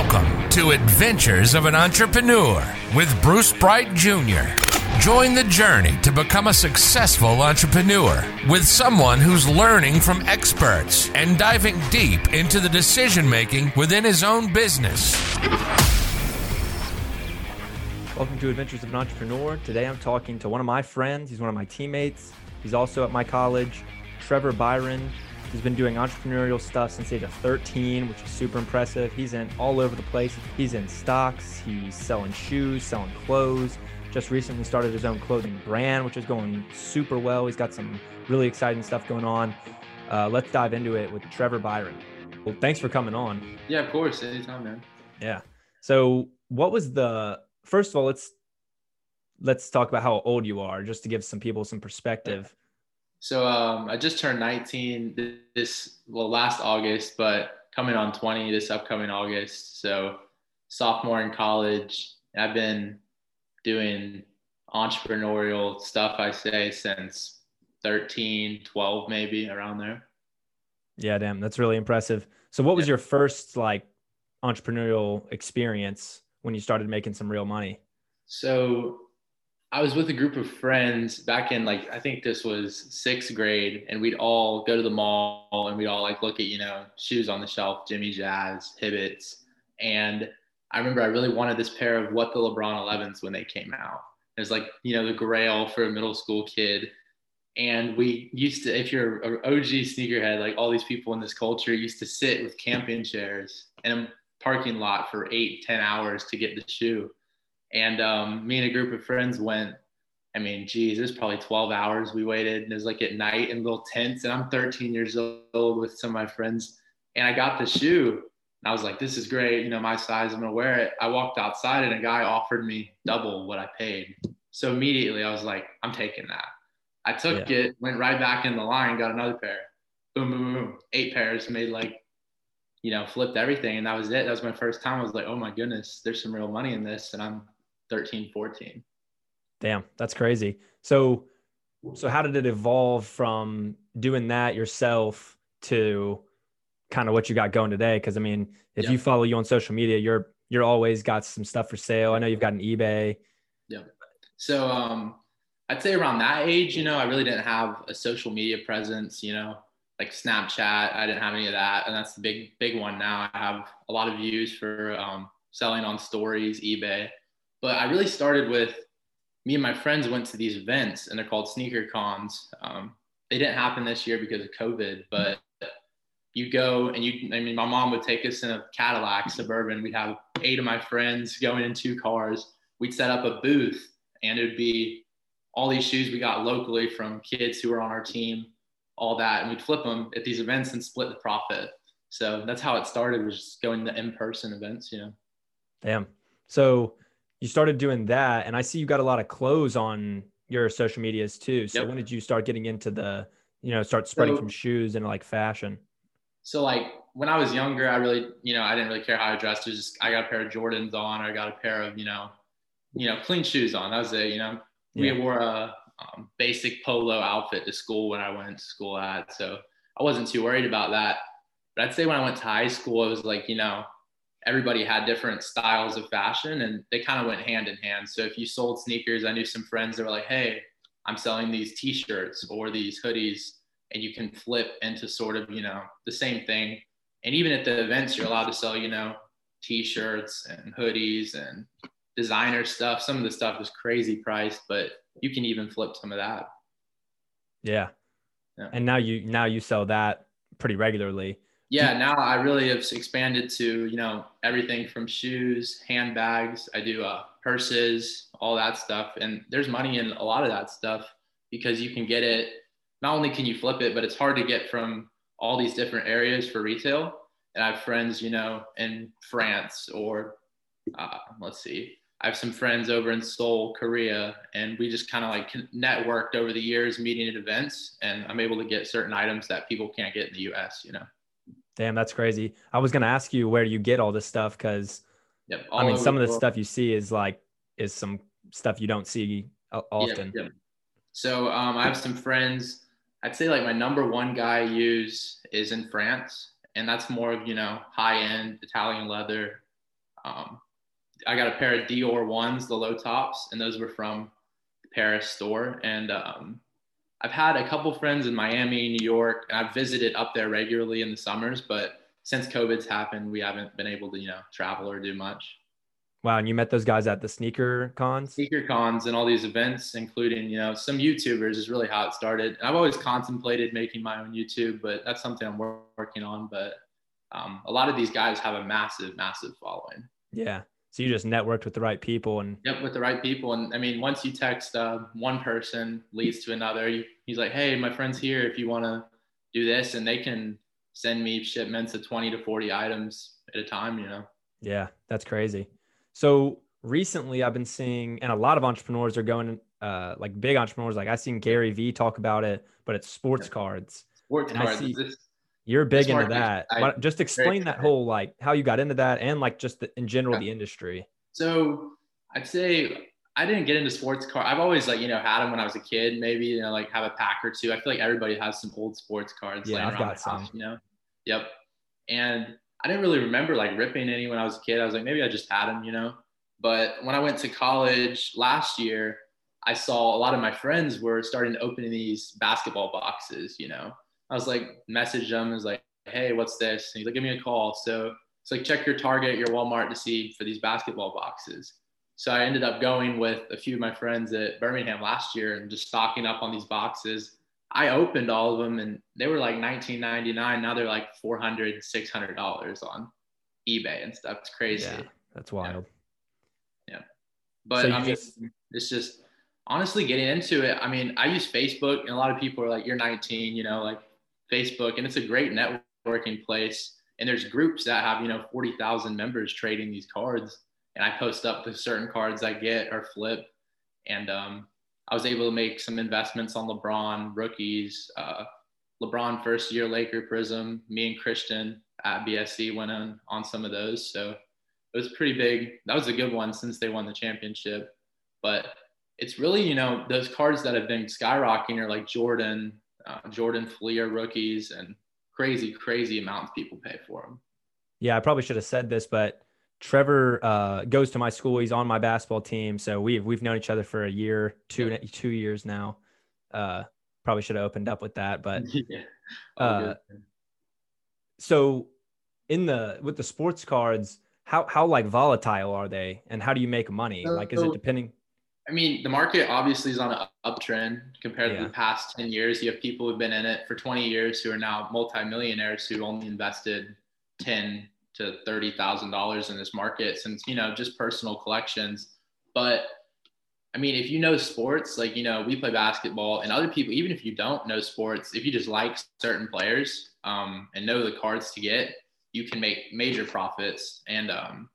Welcome to Adventures of an Entrepreneur with Bruce Bright Jr. Join the journey to become a successful entrepreneur with someone who's learning from experts and diving deep into the decision making within his own business. Welcome to Adventures of an Entrepreneur. Today I'm talking to one of my friends. He's one of my teammates. He's also at my college, Trevor Byron. He's been doing entrepreneurial stuff since the age of 13, which is super impressive. He's in all over the place. He's in stocks, he's selling shoes, selling clothes. Just recently started his own clothing brand, which is going super well. He's got some really exciting stuff going on. Uh, let's dive into it with Trevor Byron. Well, thanks for coming on. Yeah, of course. Anytime, man. Yeah. So, what was the first of all? Let's let's talk about how old you are, just to give some people some perspective. So um, I just turned 19 this well last August, but coming on 20 this upcoming August. So sophomore in college. I've been doing entrepreneurial stuff. I say since 13, 12, maybe around there. Yeah, damn, that's really impressive. So, what was yeah. your first like entrepreneurial experience when you started making some real money? So I was with a group of friends back in like I think this was sixth grade, and we'd all go to the mall and we'd all like look at you know shoes on the shelf, Jimmy Jazz, Hibbett's, and I remember I really wanted this pair of what the LeBron 11s when they came out. It was like you know the Grail for a middle school kid, and we used to if you're an OG sneakerhead like all these people in this culture used to sit with camping chairs in a parking lot for eight ten hours to get the shoe and um, me and a group of friends went. I mean, geez, it was probably 12 hours we waited. And it was like at night in little tents. And I'm 13 years old with some of my friends. And I got the shoe. And I was like, this is great. You know, my size, I'm going to wear it. I walked outside and a guy offered me double what I paid. So immediately I was like, I'm taking that. I took yeah. it, went right back in the line, got another pair. Boom, boom, boom. Eight pairs, made like, you know, flipped everything. And that was it. That was my first time. I was like, oh my goodness, there's some real money in this. And I'm 13, 14. Damn, that's crazy. So, so how did it evolve from doing that yourself to kind of what you got going today? Because I mean, if you follow you on social media, you're you're always got some stuff for sale. I know you've got an eBay. Yeah. So um, I'd say around that age, you know, I really didn't have a social media presence. You know, like Snapchat, I didn't have any of that, and that's the big big one now. I have a lot of views for um, selling on stories, eBay. But I really started with me and my friends went to these events and they're called sneaker cons. Um, they didn't happen this year because of COVID, but you go and you, I mean, my mom would take us in a Cadillac Suburban. We'd have eight of my friends going in two cars. We'd set up a booth and it would be all these shoes we got locally from kids who were on our team, all that. And we'd flip them at these events and split the profit. So that's how it started was just going to in-person events, you know? Damn. So you started doing that and i see you got a lot of clothes on your social medias too. So yep. when did you start getting into the you know start spreading so, from shoes and like fashion? So like when i was younger i really you know i didn't really care how i dressed. It was just i got a pair of jordans on. Or i got a pair of you know you know clean shoes on. That was it you know? Yeah. we wore a um, basic polo outfit to school when i went to school at so i wasn't too worried about that. But i'd say when i went to high school it was like you know everybody had different styles of fashion and they kind of went hand in hand. So if you sold sneakers, I knew some friends that were like, hey, I'm selling these t-shirts or these hoodies and you can flip into sort of, you know, the same thing. And even at the events, you're allowed to sell, you know, t-shirts and hoodies and designer stuff. Some of the stuff is crazy priced, but you can even flip some of that. Yeah. yeah. And now you now you sell that pretty regularly yeah now i really have expanded to you know everything from shoes handbags i do uh, purses all that stuff and there's money in a lot of that stuff because you can get it. Not only can you flip it but it's hard to get from all these different areas for retail. And i have friends you know in france or uh, let's see. I have some friends over in seoul korea and we just kind of like networked over the years meeting at events and i'm able to get certain items that people can't get in the us you know Damn, that's crazy. I was gonna ask you where you get all this stuff because, yep, I mean, some of the stuff you see is like is some stuff you don't see often. Yep, yep. So um, I have some friends. I'd say like my number one guy I use is in France, and that's more of you know high end Italian leather, Um, I got a pair of Dior ones, the low tops, and those were from the Paris store. And um, I've had a couple friends in Miami, New York, and I've visited up there regularly in the summers. But since COVID's happened, we haven't been able to, you know, travel or do much. Wow, and you met those guys at the sneaker cons? Sneaker cons and all these events, including, you know, some YouTubers is really how it started. And I've always contemplated making my own YouTube, but that's something I'm working on. But um, a lot of these guys have a massive, massive following. Yeah. So you just networked with the right people and yep, with the right people. And I mean, once you text uh, one person leads to another, he's like, Hey, my friend's here. If you want to do this and they can send me shipments of 20 to 40 items at a time, you know? Yeah, that's crazy. So recently I've been seeing, and a lot of entrepreneurs are going, uh, like big entrepreneurs, like I've seen Gary Vee talk about it, but it's sports cards. Sports and cards. See, you're big into that. I, just explain that whole, like how you got into that and like just the, in general, the industry. So I'd say I didn't get into sports car. I've always like, you know, had them when I was a kid, maybe, you know, like have a pack or two. I feel like everybody has some old sports cards. Yeah, I've got some. House, you know? Yep. And I didn't really remember like ripping any when I was a kid. I was like, maybe I just had them, you know. But when I went to college last year, I saw a lot of my friends were starting to open these basketball boxes, you know. I was like, message them, was like, hey, what's this? And he's like, give me a call. So it's like, check your Target, your Walmart to see for these basketball boxes. So I ended up going with a few of my friends at Birmingham last year and just stocking up on these boxes I opened all of them and they were like 19.99. Now they're like $400, 600 dollars on eBay and stuff. It's crazy. Yeah, that's wild. Yeah, yeah. but so I mean, just... it's just honestly getting into it. I mean, I use Facebook and a lot of people are like, "You're 19," you know, like Facebook, and it's a great networking place. And there's groups that have you know 40,000 members trading these cards, and I post up the certain cards I get or flip, and um, I was able to make some investments on LeBron rookies. Uh, LeBron first year Laker Prizm. Me and Christian at BSC went on on some of those. So it was pretty big. That was a good one since they won the championship. But it's really you know those cards that have been skyrocketing are like Jordan, uh, Jordan Fleer rookies, and crazy crazy amounts people pay for them. Yeah, I probably should have said this, but Trevor uh, goes to my school. He's on my basketball team, so we've we've known each other for a year, two two years now. Uh, probably should have opened up with that, but yeah. uh, so in the with the sports cards, how how like volatile are they, and how do you make money? Like, is it depending? I mean, the market obviously is on an uptrend compared yeah. to the past ten years. You have people who've been in it for twenty years who are now multimillionaires who only invested ten to thirty thousand dollars in this market since you know just personal collections. But I mean, if you know sports, like you know, we play basketball, and other people, even if you don't know sports, if you just like certain players um, and know the cards to get, you can make major profits. And um,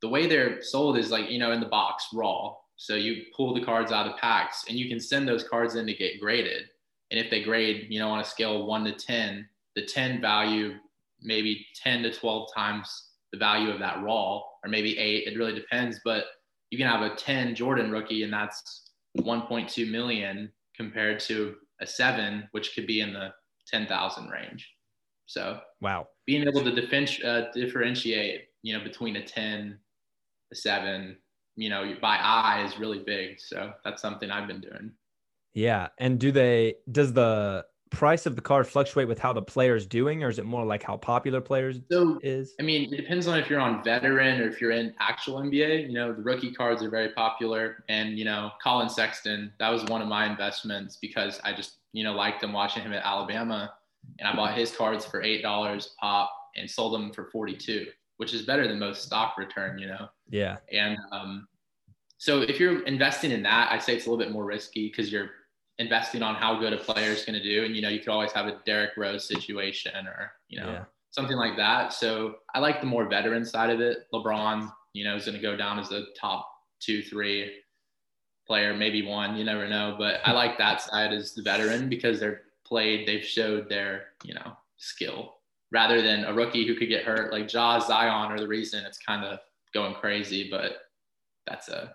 the way they're sold is like you know in the box raw. So you pull the cards out of packs, and you can send those cards in to get graded. And if they grade, you know, on a scale of one to ten, the ten value maybe 10 to 12 times the value of that raw, or maybe eight. It really depends. But you can have a 10 Jordan rookie, and that's 1.2 million compared to a seven, which could be in the 10,000 range. So, wow, being able to defend, uh, differentiate, you know, between a 10, a seven, you know, by eye is really big. So that's something I've been doing. Yeah. And do they, does the, price of the card fluctuate with how the player's doing, or is it more like how popular players so, is? I mean, it depends on if you're on veteran or if you're in actual NBA. You know, the rookie cards are very popular, and you know, Collin Sexton, that was one of my investments because I just you know liked him watching him at Alabama, and I bought his cards for eight dollars pop and sold them for forty two, which is better than most stock return. You know. Yeah. And um, so if you're investing in that, I'd say it's a little bit more risky because you're investing on how good a player is going to do. And, you know, you could always have a Derrick Rose situation or, you know, yeah. something like that. So I like the more veteran side of it. LeBron, you know, is going to go down as the top two, three player, maybe one, you never know. But I like that side as the veteran because they're played, they've showed their, you know, skill rather than a rookie who could get hurt. Like Jaws Zion are the reason it's kind of going crazy, but that's a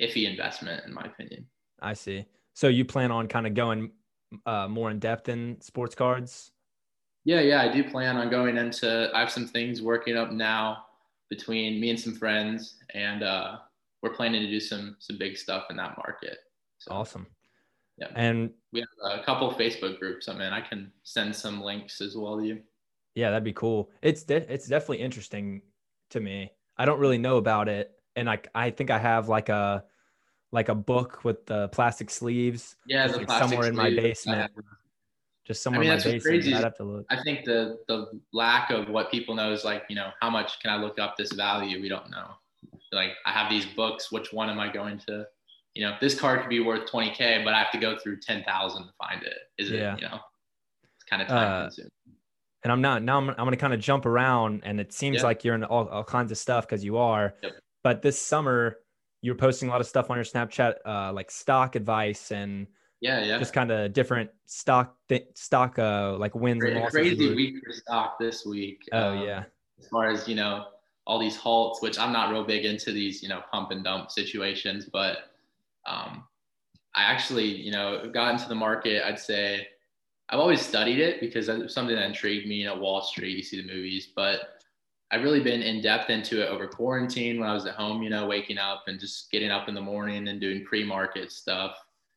iffy investment in my opinion. I see. So you plan on kind of going uh, more in depth in sports cards? Yeah, yeah, I do plan on going into. I have some things working up now between me and some friends, and uh, we're planning to do some some big stuff in that market. So, awesome. Yeah. And we have a couple Facebook groups. I mean, I can send some links as well to you. Yeah, that'd be cool. It's de- it's definitely interesting to me. I don't really know about it, and like I think I have like a like a book with the plastic sleeves. Yeah, the like somewhere in my basement. Just somewhere I mean, in my basement. Crazy. I'd have to look. I think the the lack of what people know is like, you know, how much can I look up this value? We don't know. Like I have these books. Which one am I going to? You know, this card could be worth 20k, but I have to go through 10,000 to find it. Is yeah. it? You know, it's kind of time uh, consuming. And I'm not now. I'm, I'm going to kind of jump around, and it seems like you're in all, all kinds of stuff because you are. Yep. But this summer, you're posting a lot of stuff on your Snapchat, uh, like stock advice and yeah, yeah, just kind of different stock th- stock uh like wins and losses. Crazy week for stock this week. Oh um, yeah. As far as you know, all these halts, which I'm not real big into these you know pump and dump situations, but um, I actually you know got into the market. I'd say I've always studied it because it's something that intrigued me. You know, Wall Street, you see the movies, but I've really been in depth into it over quarantine when I was at home, you know, waking up and just getting up in the morning and doing pre market stuff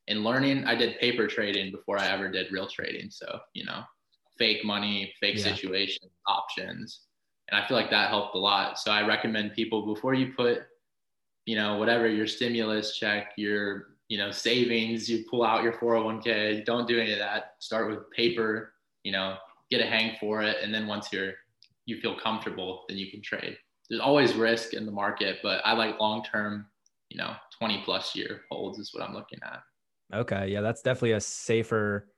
and learning. I did paper trading before I ever did real trading. So, you know, fake money, fake yeah. situations, options. And I feel like that helped a lot. So I recommend people before you put, you know, whatever your stimulus check, your, you know, savings, you pull out your 401k, don't do any of that. Start with paper, you know, get a hang for it. And then once you're you feel comfortable, then you can trade. There's always risk in the market, but I like long term, you know, 20 plus year holds is what I'm looking at. Okay. Yeah, that's definitely a safer.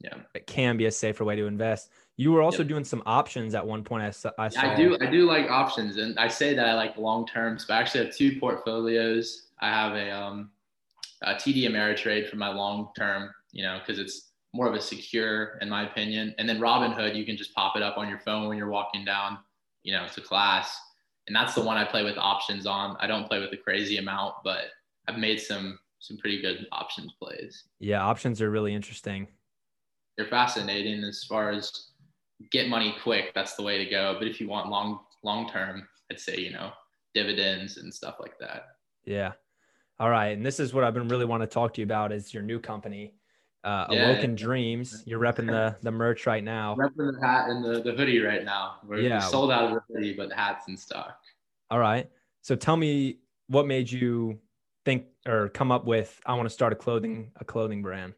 Yeah. It can be a safer way to invest. You were also yep. doing some options at one point. I saw, I, saw. I do. I do like options, and I say that I like long terms. But I actually have two portfolios. I have a um, Uh, a TD Ameritrade for my long term, you know, because it's more of a secure, in my opinion. And then Robinhood, you can just pop it up on your phone when you're walking down, you know, to class. And that's the one I play with options on. I don't play with a crazy amount, but I've made some some pretty good options plays. Yeah, options are really interesting. They're fascinating as far as get money quick. That's the way to go. But if you want long long term, I'd say you know dividends and stuff like that. Yeah. All right. And this is what I've been really want to talk to you about is your new company uh, yeah, Awoken yeah. Dreams. You're repping the the merch right now. Repping the hat and the, the hoodie right now. We're yeah. sold out of the hoodie, but the hat's in stock. All right. So tell me what made you think or come up with I want to start a clothing a clothing brand.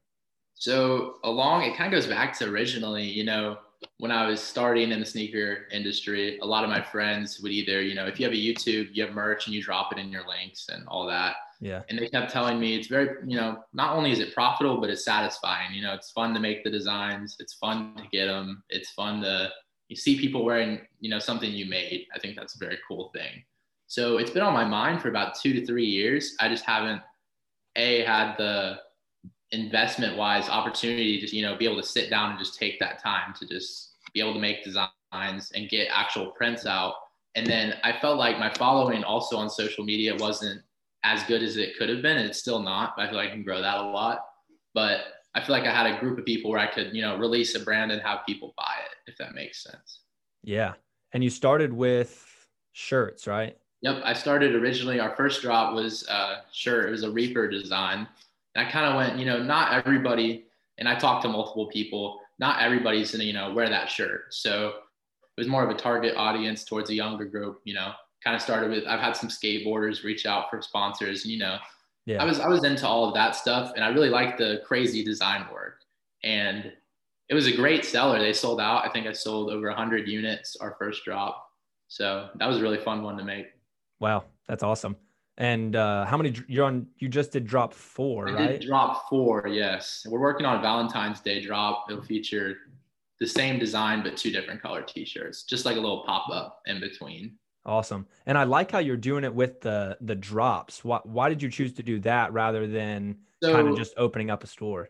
So along it kind of goes back to originally, you know, when I was starting in the sneaker industry, a lot of my friends would either, you know, if you have a YouTube, you have merch and you drop it in your links and all that. Yeah. And they kept telling me it's very, you know, not only is it profitable, but it's satisfying. You know, it's fun to make the designs. It's fun to get them. It's fun to you see people wearing, you know, something you made. I think that's a very cool thing. So it's been on my mind for about two to three years. I just haven't a had the investment wise opportunity to you know be able to sit down and just take that time to just be able to make designs and get actual prints out and then i felt like my following also on social media wasn't as good as it could have been and it's still not. But i feel like i can grow that a lot. But i feel like i had a group of people where i could you know release a brand and have people buy it if that makes sense. Yeah. And you started with shirts right? Yep. I started originally our first drop was uh shirt. It was a reaper design. And I kind of went, you know, not everybody, and I talked to multiple people, not everybody's gonna, you know, wear that shirt. So it was more of a target audience towards a younger group, you know, kind of started with, I've had some skateboarders reach out for sponsors, and, you know, yeah. I was, I was into all of that stuff and I really liked the crazy design work. And it was a great seller. They sold out. I think I sold over 100 units our first drop. So that was a really fun one to make. Wow, that's awesome. And uh, how many you're on? You just did drop four, I right? Did drop four, yes. We're working on Valentine's Day drop. It'll feature the same design but two different color T-shirts, just like a little pop up in between. Awesome, and I like how you're doing it with the the drops. Why why did you choose to do that rather than so, kind of just opening up a store?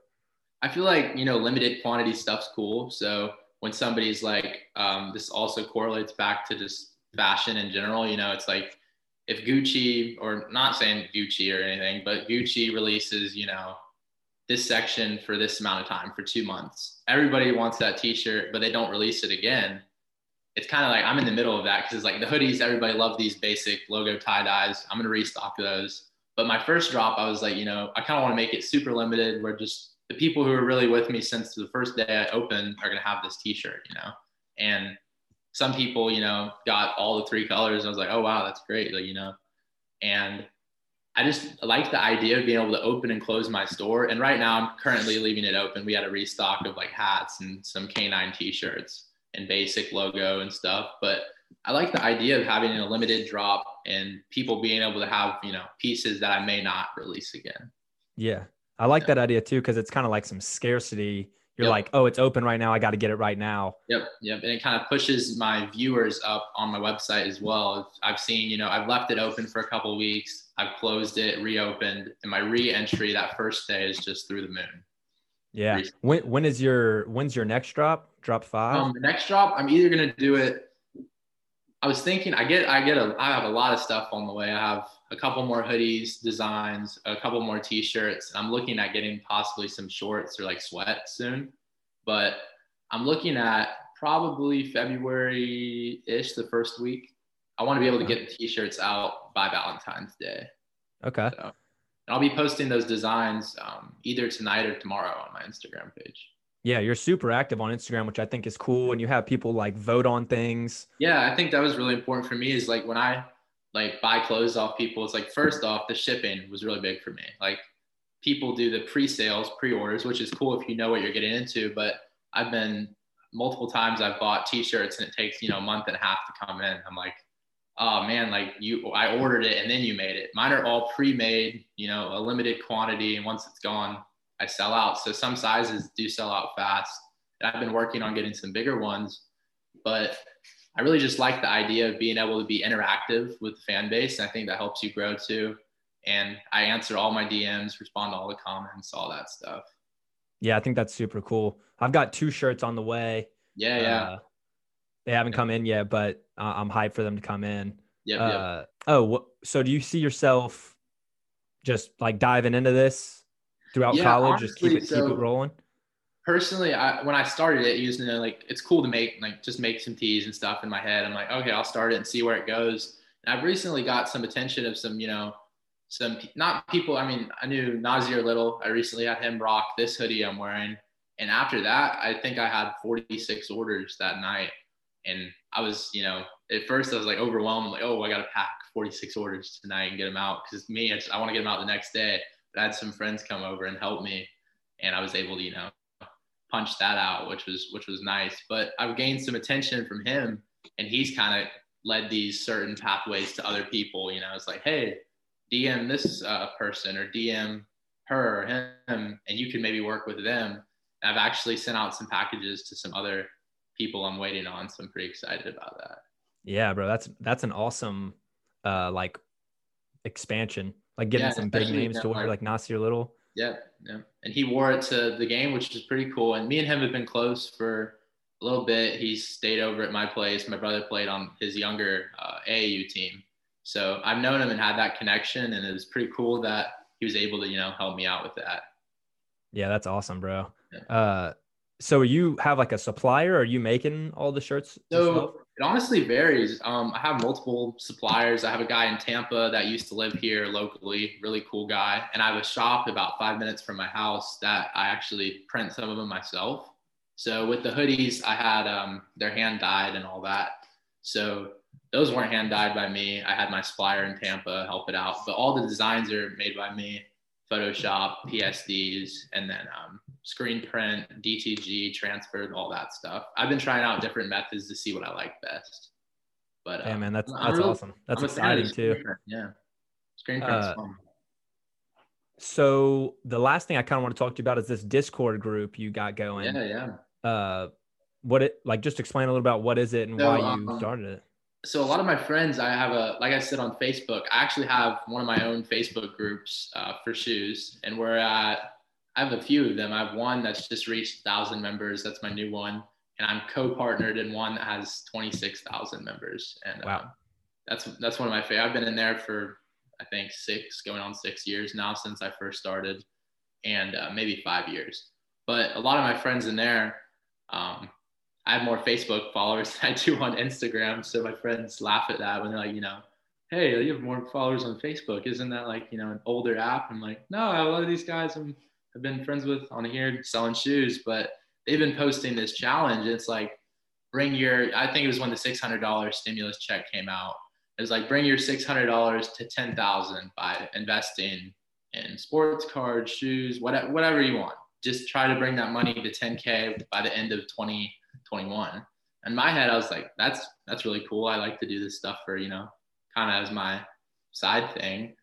I feel like you know limited quantity stuff's cool. So when somebody's like, um, this also correlates back to just fashion in general. You know, it's like if Gucci or not saying Gucci or anything, but Gucci releases, you know, this section for this amount of time for two months. Everybody wants that T-shirt, but they don't release it again. It's kind of like I'm in the middle of that because it's like the hoodies, everybody love these basic logo tie dyes. I'm gonna restock those. But my first drop, I was like, you know, I kind of want to make it super limited where just the people who are really with me since the first day I opened are gonna have this t-shirt, you know. And some people, you know, got all the three colors. I was like, oh wow, that's great. Like, you know, and I just like the idea of being able to open and close my store. And right now I'm currently leaving it open. We had a restock of like hats and some canine t-shirts and basic logo and stuff. But I like the idea of having a limited drop and people being able to have, you know, pieces that I may not release again. Yeah. I like yeah. that idea too, because it's kind of like some scarcity you're yep. like, oh, it's open right now. I got to get it right now. Yep. Yep. And it kind of pushes my viewers up on my website as well. I've seen, you know, I've left it open for a couple weeks. I've closed it, reopened, and my re-entry that first day is just through the moon. Yeah. When when is your when's your next drop? Drop five? Um, the next drop, I'm either gonna do it. I was thinking I get I get a I have a lot of stuff on the way. I have a couple more hoodies designs, a couple more t-shirts. I'm looking at getting possibly some shorts or like sweat soon, but I'm looking at probably February ish, the first week. I want to be able to get the t-shirts out by Valentine's Day. Okay. So, and I'll be posting those designs um, either tonight or tomorrow on my Instagram page. Yeah, you're super active on Instagram, which I think is cool. And you have people like vote on things. Yeah, I think that was really important for me. Is like when I like buy clothes off people, it's like first off, the shipping was really big for me. Like people do the pre-sales, pre-orders, which is cool if you know what you're getting into. But I've been multiple times I've bought t-shirts and it takes, you know, a month and a half to come in. I'm like, oh man, like you I ordered it and then you made it. Mine are all pre-made, you know, a limited quantity, and once it's gone, I sell out. So some sizes do sell out fast. And I've been working on getting some bigger ones, but I really just like the idea of being able to be interactive with the fan base. And I think that helps you grow too. And I answer all my DMs, respond to all the comments, all that stuff. Yeah, I think that's super cool. I've got two shirts on the way. Yeah, yeah. Uh, they haven't come in yet, but uh, I'm hyped for them to come in. Yeah. Uh, oh, so do you see yourself just like diving into this throughout yeah, college? Honestly, just keep it so, keep it rolling personally, I, when I started it, using it, like it's cool to make like just make some teas and stuff in my head. I'm like, okay, I'll start it and see where it goes. And I've recently got some attention of some, you know, some not people. I mean, I knew Nassir Little. I recently had him rock this hoodie I'm wearing, and after that, I think I had 46 orders that night. And I was, you know, at first I was like overwhelmed, like, oh, I got to pack 46 orders tonight and get them out because me, I, I want to get them out the next day. But I had some friends come over and help me, and I was able to, you know, punch that out, which was which was nice. But I've gained some attention from him, and he's kind of led these certain pathways to other people. You know, it's like, hey, DM this uh, person or DM her or him, and you can maybe work with them. I've actually sent out some packages to some other people I'm waiting on, so I'm pretty excited about that. Yeah, bro, that's that's an awesome uh like expansion, like getting yeah, some big names to wear, like Nassir Little. Yeah, yeah. And he wore it to the game, which is pretty cool. And me and him have been close for a little bit. He's stayed over at my place. My brother played on his younger uh, AAU team. So I've known him and had that connection. And it was pretty cool that he was able to, you know, help me out with that. Yeah, that's awesome, bro. Yeah. Uh, so you have like a supplier? Are you making all the shirts? So yourself? it honestly varies. Um, I have multiple suppliers. I have a guy in Tampa that used to live here locally, really cool guy, and I have a shop about five minutes from my house that I actually print some of them myself. So with the hoodies, I had um, they're hand dyed and all that. So those weren't hand dyed by me. I had my supplier in Tampa help it out, but all the designs are made by me. Photoshop, PSDs, and then um, screen print, DTG, transferred, all that stuff. I've been trying out different methods to see what I like best. But yeah, um, man, that's that's really, awesome. That's exciting too. Yeah, screen print uh, fun. So the last thing I kind of want to talk to you about is this Discord group you got going. Yeah, yeah. Uh, what it like? Just explain a little about what is it and so, why you um, started it so a lot of my friends i have a like i said on facebook i actually have one of my own facebook groups uh, for shoes and we're at i have a few of them i have one that's just reached 1000 members that's my new one and i'm co-partnered in one that has 26000 members and wow. Uh, that's that's one of my favorite i've been in there for i think six going on six years now since i first started and uh, maybe five years but a lot of my friends in there um, I have more Facebook followers than I do on Instagram. So my friends laugh at that when they're like, you know, hey, you have more followers on Facebook. Isn't that like, you know, an older app? I'm like, no, a lot of these guys I'm, I've been friends with on here selling shoes, but they've been posting this challenge. It's like, bring your, I think it was when the $600 stimulus check came out. It was like, bring your $600 to 10,000 by investing in sports cards, shoes, whatever, whatever you want. Just try to bring that money to 10K by the end of 2021. In my head, I was like, that's, that's really cool. I like to do this stuff for, you know, kind of as my side thing.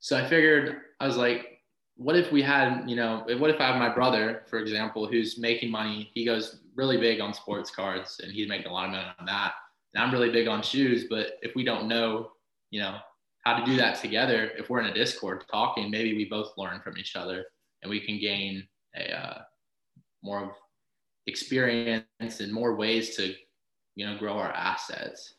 So I figured, I was like, what if we had, you know, what if I have my brother, for example, who's making money? He goes really big on sports cards and he's making a lot of money on that. And I'm really big on shoes, but if we don't know, you know, how to do that together, if we're in a Discord talking, maybe we both learn from each other and we can gain a uh, more of experience and more ways to, you know, grow our assets.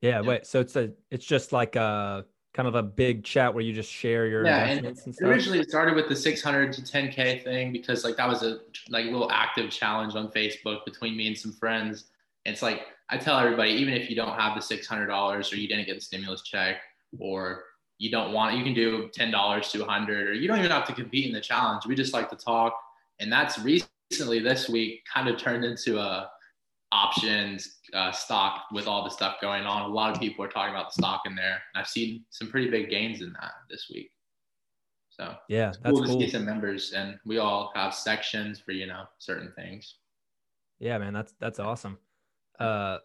Yeah, yeah. wait. So it's a it's just like a kind of a big chat where you just share your yeah, investments and, and Originally, it started with the 600 to 10k thing because like that was a like little active challenge on Facebook between me and some friends. It's like I tell everybody, even if you don't have the $600 or you didn't get the stimulus check or you don't want, you can do $10 to 100 or you don't even have to compete in the challenge. We just like to talk. And that's recently this week kind of turned into a options uh, stock with all the stuff going on. A lot of people are talking about the stock in there. And I've seen some pretty big gains in that this week. So yeah, that's cool, cool. to see some members and we all have sections for, you know, certain things. Yeah, man, that's, that's awesome. Uh,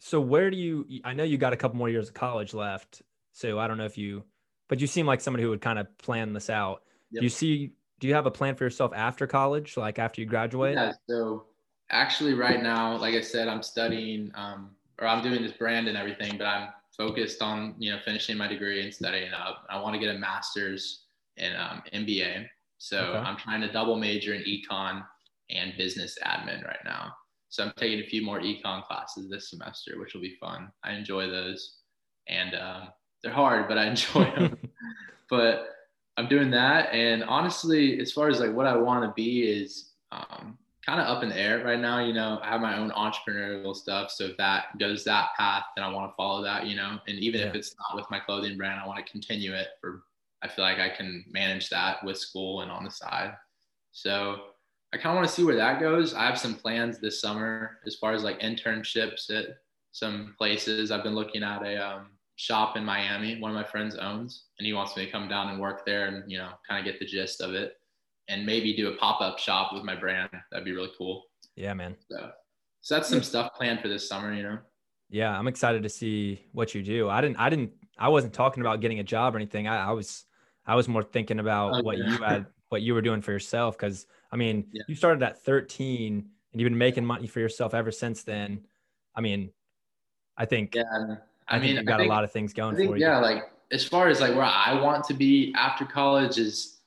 so where do you, I know you got a couple more years of college left. So I don't know if you, but you seem like somebody who would kind of plan this out. Yep. Do you see, do you have a plan for yourself after college, like after you graduate? Yeah. So actually right now, like I said, I'm studying, um, or I'm doing this brand and everything, but I'm focused on, you know, finishing my degree and studying up. I want to get a master's in um, MBA. So okay. I'm trying to double major in econ and business admin right now. So I'm taking a few more econ classes this semester, which will be fun. I enjoy those, and um, they're hard, but I enjoy them. but I'm doing that, and honestly, as far as like what I want to be is um, kind of up in the air right now. You know, I have my own entrepreneurial stuff, so if that goes that path, then I want to follow that. You know, and even yeah. if it's not with my clothing brand, I want to continue it for. I feel like I can manage that with school and on the side. So I kind of want to see where that goes. I have some plans this summer as far as like internships at some places. I've been looking at a um, shop in Miami, one of my friends owns, and he wants me to come down and work there and, you know, kind of get the gist of it and maybe do a pop up shop with my brand. That'd be really cool. Yeah, man. So, so that's some stuff planned for this summer, you know? Yeah, I'm excited to see what you do. I didn't, I didn't, I wasn't talking about getting a job or anything. I, I was, I was more thinking about oh, what yeah. you had, what you were doing for yourself. Cause I mean, yeah. you started at 13 and you've been making money for yourself ever since then. I mean, I think, yeah, I, I mean, you've got think, a lot of things going think, for you. Yeah. Like as far as like where I want to be after college is,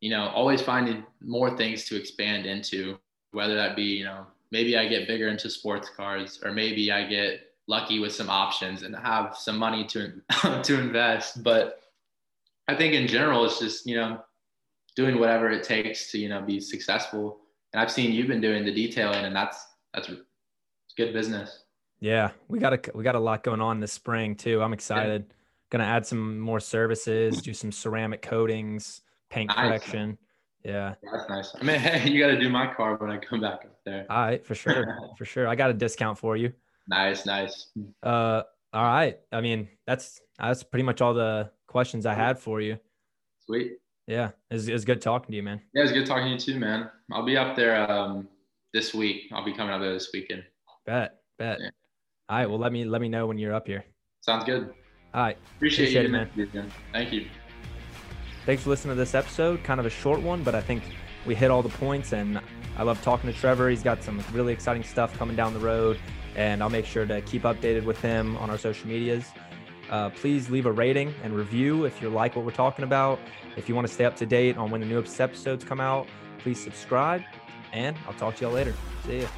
you know, always finding more things to expand into, whether that be, you know, maybe I get bigger into sports cards or maybe I get lucky with some options and have some money to, to invest. But I think in general, it's just, you know, doing whatever it takes to you know be successful and i've seen you've been doing the detailing and that's that's it's good business yeah we got a we got a lot going on this spring too i'm excited yeah. gonna add some more services do some ceramic coatings paint nice. correction yeah. That's nice. I mean, hey, you got to do my car when I come back up there. All right, for sure. for sure. I got a discount for you. Nice, nice. Uh, all right. I mean, that's that's pretty much all the questions I had for you. Sweet. Yeah, it's, it's good talking to you, man. Yeah, it's good talking to you too, man. I'll be up there um, this week. I'll be coming up there this weekend. Bet, bet. Yeah. All right, well let me let me know when you're up here. Sounds good. All right, appreciate, appreciate you, it, man. Thank you. Thanks for listening to this episode. Kind of a short one, but I think we hit all the points, and I love talking to Trevor. He's got some really exciting stuff coming down the road, and I'll make sure to keep updated with him on our social medias. Uh, please leave a rating and review if you like what we're talking about. If you want to stay up to date on when the new episodes come out, please subscribe. And I'll talk to y'all later. See ya.